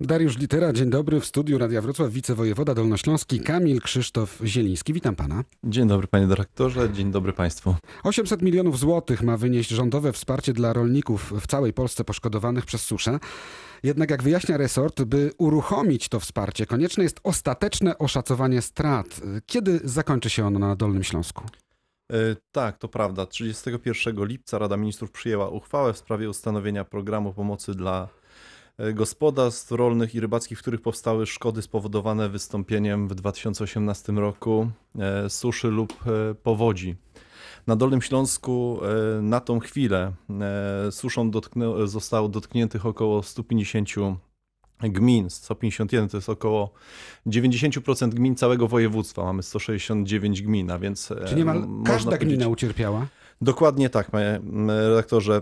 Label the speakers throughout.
Speaker 1: Dariusz Litera, dzień dobry. W studiu Radia Wrocław wicewojewoda dolnośląski Kamil Krzysztof Zieliński. Witam pana.
Speaker 2: Dzień dobry panie dyrektorze, dzień dobry państwu.
Speaker 1: 800 milionów złotych ma wynieść rządowe wsparcie dla rolników w całej Polsce poszkodowanych przez suszę. Jednak jak wyjaśnia resort, by uruchomić to wsparcie, konieczne jest ostateczne oszacowanie strat. Kiedy zakończy się ono na Dolnym Śląsku?
Speaker 2: E, Tak, to prawda. 31 lipca Rada Ministrów przyjęła uchwałę w sprawie ustanowienia programu pomocy dla gospodarstw rolnych i rybackich, w których powstały szkody spowodowane wystąpieniem w 2018 roku e, suszy lub e, powodzi. Na Dolnym Śląsku e, na tą chwilę e, suszą dotknę, zostało dotkniętych około 150 gmin. 151 to jest około 90% gmin całego województwa. Mamy 169 gmin, a więc e,
Speaker 1: Czy niemal każda gmina ucierpiała?
Speaker 2: Dokładnie tak, panie redaktorze.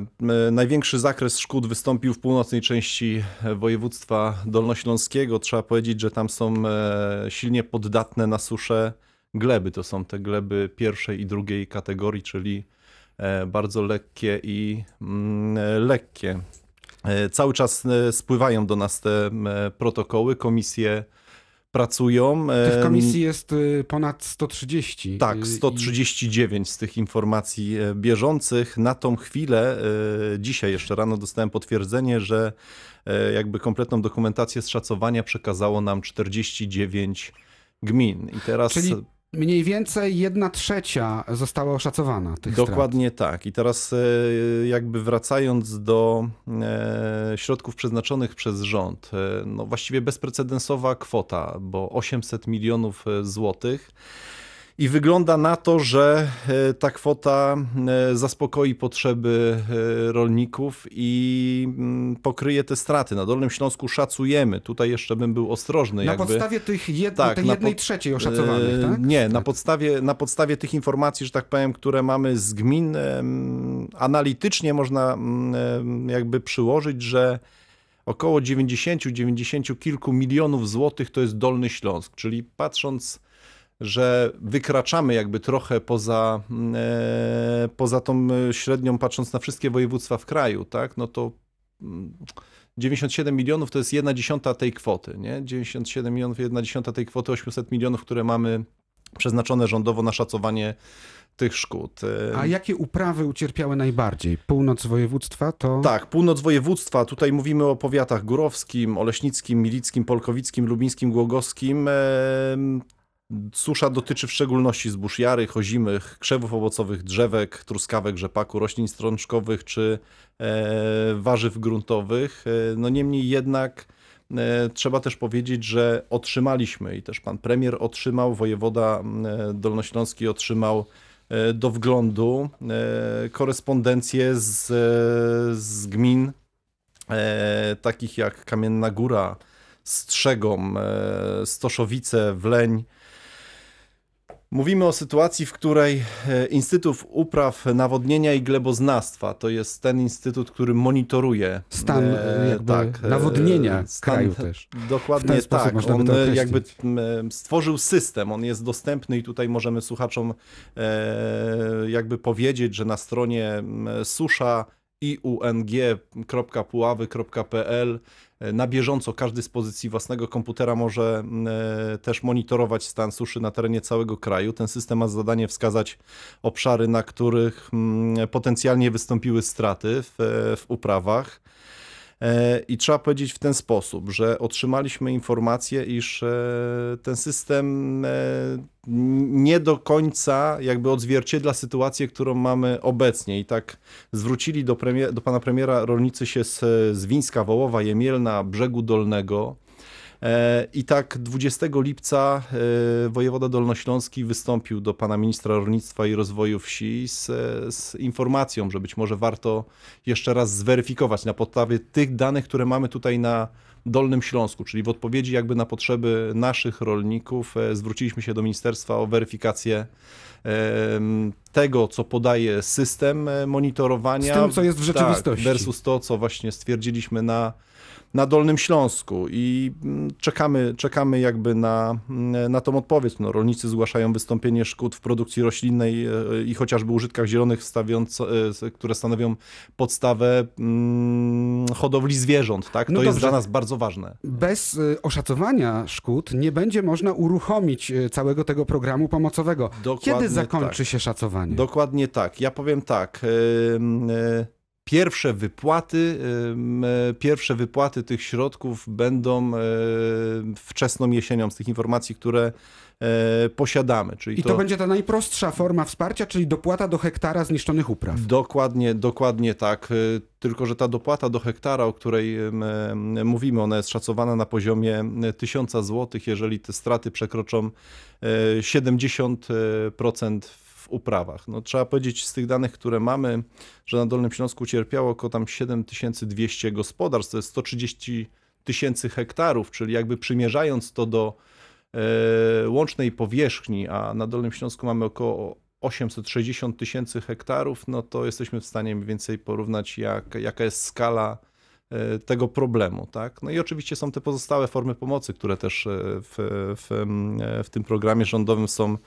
Speaker 2: Największy zakres szkód wystąpił w północnej części województwa dolnośląskiego. Trzeba powiedzieć, że tam są e, silnie poddatne na suszę gleby. To są te gleby pierwszej i drugiej kategorii, czyli e, bardzo lekkie i lekkie. E, Cały czas spływają do nas te protokoły, komisje pracują.
Speaker 1: Tych komisji jest y, ponad 130.
Speaker 2: tak,
Speaker 1: y,
Speaker 2: 139 z tych informacji e, bieżących. Na tą chwilę, e, dzisiaj jeszcze rano dostałem potwierdzenie, że e, jakby kompletną dokumentację z szacowania przekazało nam 49 gmin. I teraz
Speaker 1: Czyli Mniej więcej jedna trzecia została oszacowana tych
Speaker 2: dokładnie tak. I teraz e, jakby wracając do e, środków przeznaczonych przez rząd, e, no właściwie bezprecedensowa kwota, bo 800 milionów złotych. I wygląda na to, że e, ta kwota e, zaspokoi potrzeby e, rolników i mm, pokryje te straty. Na Dolnym Śląsku szacujemy, tutaj jeszcze bym był ostrożny.
Speaker 1: Na
Speaker 2: jakby,
Speaker 1: podstawie tych jed...
Speaker 2: Tak,
Speaker 1: tej
Speaker 2: na
Speaker 1: jednej
Speaker 2: pod-
Speaker 1: trzeciej oszacowanych, tak?
Speaker 2: Nie, na
Speaker 1: Tak.
Speaker 2: podstawie, na podstawie tych informacji, że tak powiem, które mamy z gmin, analitycznie można mm, jakby przyłożyć, że około 90, 90 kilku milionów złotych to jest Dolny Śląsk, czyli patrząc, że wykraczamy jakby trochę poza, mm, e, poza tą e, średnią, patrząc na wszystkie województwa w kraju, tak, no to mm, 97 milionów to jest jedna dziesiąta tej kwoty, nie? 97 milionów, jedna dziesiąta tej kwoty, 800 milionów, które mamy przeznaczone rządowo na szacowanie tych szkód. E,
Speaker 1: A jakie uprawy ucierpiały najbardziej? Północ województwa to...
Speaker 2: Tak, północ województwa, tutaj mówimy o powiatach górowskim, oleśnickim, milickim, polkowickim, lubińskim, głogowskim. Susza dotyczy w szczególności zbóż jarych, ozimych, krzewów owocowych, drzewek, truskawek, rzepaku, roślin strączkowych czy e, warzyw gruntowych. E, no niemniej jednak e, trzeba też powiedzieć, że otrzymaliśmy i też pan premier otrzymał, wojewoda e, dolnośląski otrzymał e, do wglądu e, korespondencję z, z gmin takich jak Kamienna Góra, Strzegom, Stoszowice, Wleń. Mówimy o sytuacji, w której e, Instytut Upraw Nawodnienia i Gleboznawstwa to jest ten instytut, który monitoruje
Speaker 1: Stan
Speaker 2: e,
Speaker 1: jakby
Speaker 2: tak, e,
Speaker 1: nawodnienia
Speaker 2: stan-
Speaker 1: kraju też.
Speaker 2: Dokładnie tak. On e, jakby e, stworzył system, on jest dostępny i tutaj możemy słuchaczom e, jakby powiedzieć, że na stronie susza iung.puławy.pl na bieżąco każdy z pozycji własnego komputera może e, też monitorować stan suszy na terenie całego kraju. Ten system ma zadanie wskazać obszary, na których m, potencjalnie wystąpiły straty w, e, w uprawach. E, I trzeba powiedzieć w ten sposób, że otrzymaliśmy informację, iż e, ten system e, nie do końca jakby odzwierciedla sytuację, którą mamy obecnie. I tak zwrócili do, premier, do pana premiera rolnicy się z, Wińska, Wołowa, Jemielna, Brzegu Dolnego. E, I tak 20 lipca e, wojewoda dolnośląski wystąpił do pana ministra rolnictwa i rozwoju wsi z, z informacją, że być może warto jeszcze raz zweryfikować na podstawie tych danych, które mamy tutaj na Dolnym Śląsku, czyli w odpowiedzi jakby na potrzeby naszych rolników e, zwróciliśmy się do ministerstwa o weryfikację tego, co podaje system e, monitorowania.
Speaker 1: Z tym, co jest w
Speaker 2: tak,
Speaker 1: rzeczywistości.
Speaker 2: versus to, co właśnie stwierdziliśmy na, na Dolnym Śląsku i mm, czekamy, czekamy jakby na, mm, na tą odpowiedź. No, rolnicy zgłaszają wystąpienie szkód w produkcji roślinnej e, i chociażby użytkach zielonych, stawiąc, e, które stanowią podstawę mm, hodowli zwierząt. Tak? To
Speaker 1: No
Speaker 2: jest
Speaker 1: dobrze.
Speaker 2: dla nas bardzo ważne.
Speaker 1: Bez oszacowania szkód nie będzie można uruchomić całego tego programu pomocowego.
Speaker 2: Dokładnie
Speaker 1: Kiedy zakończy
Speaker 2: tak.
Speaker 1: się szacowanie?
Speaker 2: Dokładnie tak. Ja powiem tak. e, Pierwsze wypłaty, e, pierwsze wypłaty tych środków będą e, wczesną jesienią z tych informacji, które posiadamy. Czyli
Speaker 1: I to... będzie ta najprostsza forma wsparcia, czyli dopłata do hektara zniszczonych upraw.
Speaker 2: Dokładnie, dokładnie tak. Tylko, że ta dopłata do hektara, o której mówimy, ona jest szacowana na poziomie 1000 zł, jeżeli te straty przekroczą e, 70% w uprawach. No, trzeba powiedzieć z tych danych, które mamy, że na Dolnym Śląsku cierpiało około tam 7200 gospodarstw, to jest 130 tysięcy hektarów, czyli jakby przymierzając to do e, łącznej powierzchni, a na Dolnym Śląsku mamy około 860 tysięcy hektarów, no to jesteśmy w stanie mniej więcej porównać, jak, jaka jest skala e, tego problemu. Tak? No i oczywiście są te pozostałe formy pomocy, które też e, w, w, w tym programie rządowym są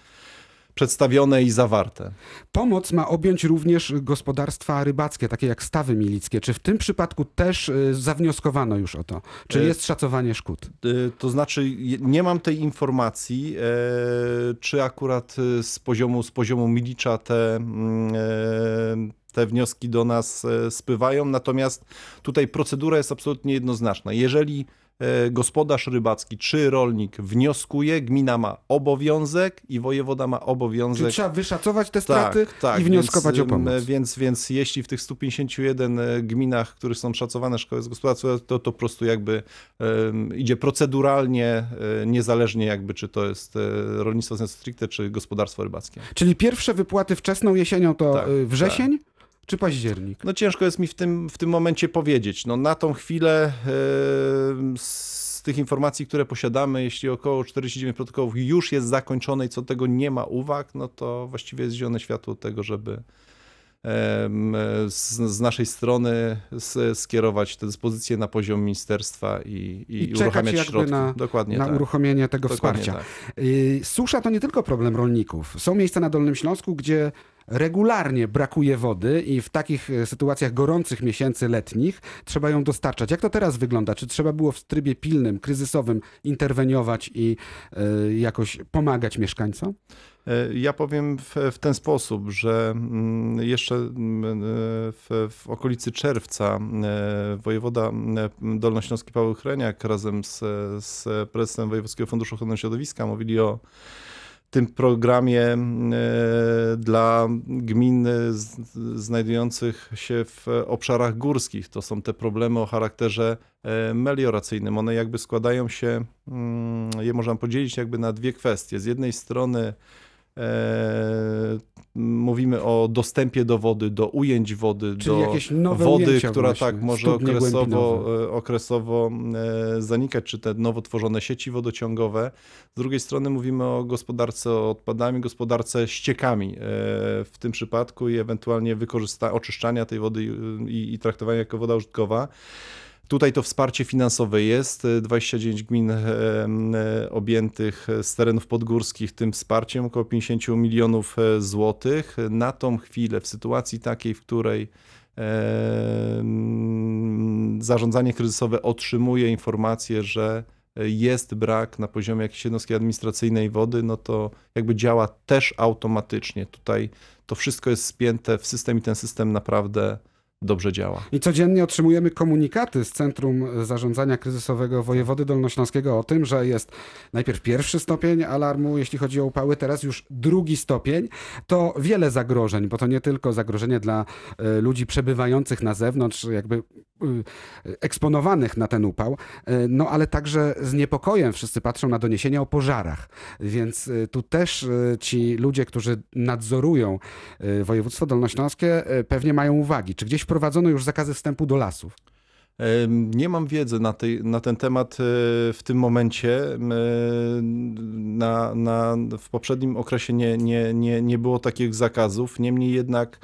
Speaker 2: przedstawione i zawarte.
Speaker 1: Pomoc ma objąć również gospodarstwa rybackie, takie jak stawy milickie. Czy w tym przypadku też y, zawnioskowano już o to? Czy
Speaker 2: E,
Speaker 1: jest szacowanie szkód?
Speaker 2: Y, To znaczy, nie mam tej informacji, e, czy akurat y, z poziomu, z poziomu Milicza te, mm, e, te wnioski do nas spływają, natomiast tutaj procedura jest absolutnie jednoznaczna. Jeżeli gospodarz rybacki czy rolnik wnioskuje, gmina ma obowiązek i wojewoda ma
Speaker 1: Czy
Speaker 2: obowiązek
Speaker 1: trzeba wyszacować te straty i wnioskować
Speaker 2: Tak, więc,
Speaker 1: o pomoc?
Speaker 2: Więc, więc jeśli w tych 151 gminach, w których są szacowane szkoły z gospodarstwa, to, to po prostu jakby em, idzie proceduralnie, e, niezależnie jakby czy to jest e, rolnictwo stricte, czy gospodarstwo rybackie.
Speaker 1: Czyli pierwsze wypłaty wczesną jesienią to
Speaker 2: Tak,
Speaker 1: wrzesień czy październik?
Speaker 2: No ciężko jest mi w tym, w tym momencie powiedzieć. No na tą chwilę e, z tych informacji, które posiadamy, jeśli około 49 protokołów już jest zakończone i co do tego nie ma uwag, no to właściwie jest zielone światło tego, żeby z, z naszej strony skierować te dyspozycje na poziom ministerstwa i, i,
Speaker 1: I
Speaker 2: uruchamiać środki.
Speaker 1: na-
Speaker 2: Dokładnie
Speaker 1: na
Speaker 2: tak.
Speaker 1: uruchomienie tego
Speaker 2: Dokładnie
Speaker 1: wsparcia.
Speaker 2: tak.
Speaker 1: Y, Susza to nie tylko problem rolników. Są miejsca na Dolnym Śląsku, gdzie regularnie brakuje wody i w takich y, sytuacjach gorących miesięcy letnich trzeba ją dostarczać. Jak to teraz wygląda? Czy trzeba było w trybie pilnym, kryzysowym interweniować i y, jakoś pomagać mieszkańcom?
Speaker 2: E, Ja powiem w, w ten sposób, że mm, jeszcze mm, e, w, w okolicy czerwca e, wojewoda dolnośląski Paweł Chreniak razem z, z prezesem Wojewódzkiego Funduszu Ochrony Środowiska mówili o tym programie dla gmin znajdujących się w obszarach górskich. To są te problemy o charakterze melioracyjnym. One jakby składają się, mm, je można podzielić jakby na dwie kwestie. Z jednej strony mówimy o dostępie do wody, do ujęć wody,
Speaker 1: Czyli
Speaker 2: do wody, która
Speaker 1: właśnie,
Speaker 2: tak może okresowo,
Speaker 1: głębinowe.
Speaker 2: e, okresowo e, zanikać, czy te nowo tworzone sieci wodociągowe. Z drugiej strony mówimy o gospodarce odpadami, gospodarce ściekami e, w tym przypadku i ewentualnie wykorzysta- oczyszczania tej wody i, i traktowania jako woda użytkowa. Tutaj to wsparcie finansowe jest. e, 29 gmin e, e, objętych z terenów podgórskich tym wsparciem, około 50 milionów e, złotych. Na tą chwilę, w sytuacji takiej, w której e, zarządzanie kryzysowe otrzymuje informację, że jest brak na poziomie jakiejś jednostki administracyjnej wody, no to jakby działa też automatycznie. Tutaj to wszystko jest spięte w system i ten system naprawdę dobrze działa.
Speaker 1: I codziennie otrzymujemy komunikaty z Centrum Zarządzania Kryzysowego Wojewody Dolnośląskiego o tym, że jest najpierw pierwszy stopień alarmu, jeśli chodzi o upały, teraz już drugi stopień. To wiele zagrożeń, bo to nie tylko zagrożenie dla e, ludzi przebywających na zewnątrz, jakby y, eksponowanych na ten upał, e, no ale także z niepokojem wszyscy patrzą na doniesienia o pożarach. Więc tu też ci ludzie, którzy nadzorują województwo dolnośląskie, pewnie mają uwagi. Czy gdzieś wprowadzono już zakazy wstępu do lasów?
Speaker 2: Nie mam wiedzy na, tej, na ten temat e, w tym momencie. Em, Na, na, w poprzednim okresie nie, nie, nie, nie było takich zakazów. Niemniej jednak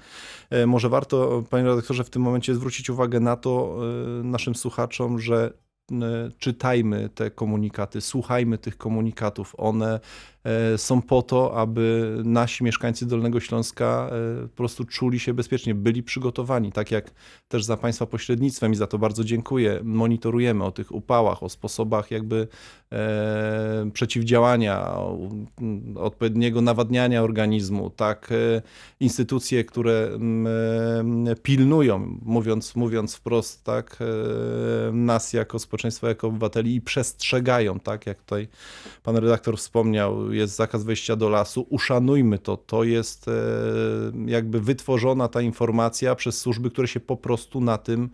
Speaker 2: e, może warto, panie redaktorze, w tym momencie zwrócić uwagę na to e, naszym słuchaczom, że e, czytajmy te komunikaty, słuchajmy tych komunikatów. One e, są po to, aby nasi mieszkańcy Dolnego Śląska e, po prostu czuli się bezpiecznie, byli przygotowani, tak jak też za Państwa pośrednictwem i za to bardzo dziękuję. Monitorujemy o tych upałach, o sposobach jakby e, przeciwdziałania, o, m, odpowiedniego nawadniania organizmu, tak, instytucje, które m, e, pilnują, mówiąc, mówiąc wprost, tak, nas jako społeczeństwo, jako obywateli i przestrzegają, tak, jak tutaj pan redaktor wspomniał, jest zakaz wejścia do lasu, uszanujmy to, to jest e, jakby wytworzona ta informacja przez służby, które się po prostu na tym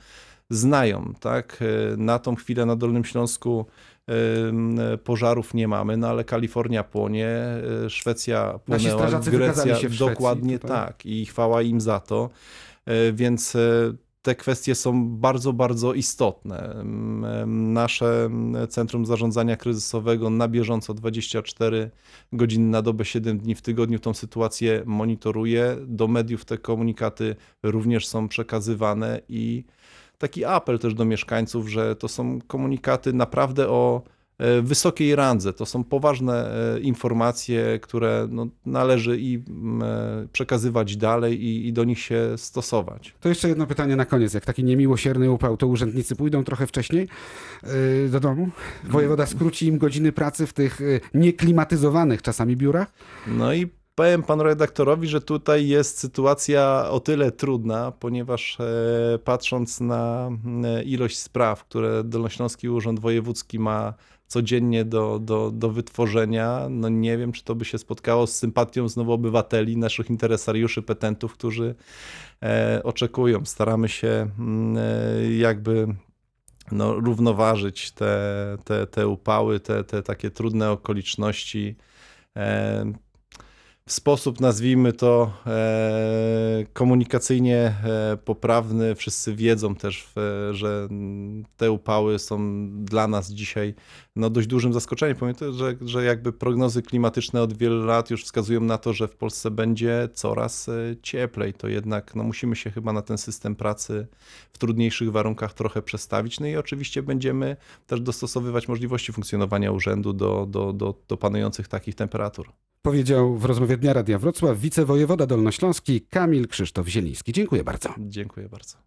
Speaker 2: znają, tak? E, Na tą chwilę na Dolnym Śląsku pożarów nie mamy, no ale Kalifornia płonie, e, Szwecja płonęła, Grecja
Speaker 1: Szwecji
Speaker 2: dokładnie tak. I chwała im za to, więc te kwestie są bardzo, bardzo istotne. Nasze Centrum Zarządzania Kryzysowego na bieżąco 24 godziny na dobę, 7 dni w tygodniu tą sytuację monitoruje. Do mediów te komunikaty również są przekazywane i taki apel też do mieszkańców, że to są komunikaty naprawdę o wysokiej randze. To są poważne e, informacje, które no, należy i e, przekazywać dalej i, i do nich się stosować.
Speaker 1: To jeszcze jedno pytanie na koniec. Jak taki niemiłosierny upał, to urzędnicy pójdą trochę wcześniej do domu? Wojewoda skróci im godziny pracy w tych nieklimatyzowanych czasami biurach?
Speaker 2: No i powiem panu redaktorowi, że tutaj jest sytuacja o tyle trudna, ponieważ e, patrząc na e, ilość spraw, które Dolnośląski Urząd Wojewódzki ma codziennie do, do, do wytworzenia, no nie wiem, czy to by się spotkało z sympatią znowu obywateli, naszych interesariuszy, petentów, którzy e, oczekują. Staramy się mm, e, jakby no, równoważyć te, te, te upały, te, te takie trudne okoliczności. E, sposób, nazwijmy to, e, komunikacyjnie e, poprawny. Wszyscy wiedzą też, że te upały są dla nas dzisiaj no, dość dużym zaskoczeniem. Pamiętaj, że, że jakby prognozy klimatyczne od wielu lat już wskazują na to, że w Polsce będzie coraz e, cieplej. To jednak no, musimy się chyba na ten system pracy w trudniejszych warunkach trochę przestawić. No i oczywiście będziemy też dostosowywać możliwości funkcjonowania urzędu do, do, do, do panujących takich temperatur.
Speaker 1: Powiedział w rozmowie Dnia Radia Wrocław wicewojewoda dolnośląski Kamil Krzysztof Zieliński. Dziękuję bardzo.
Speaker 2: Dziękuję bardzo.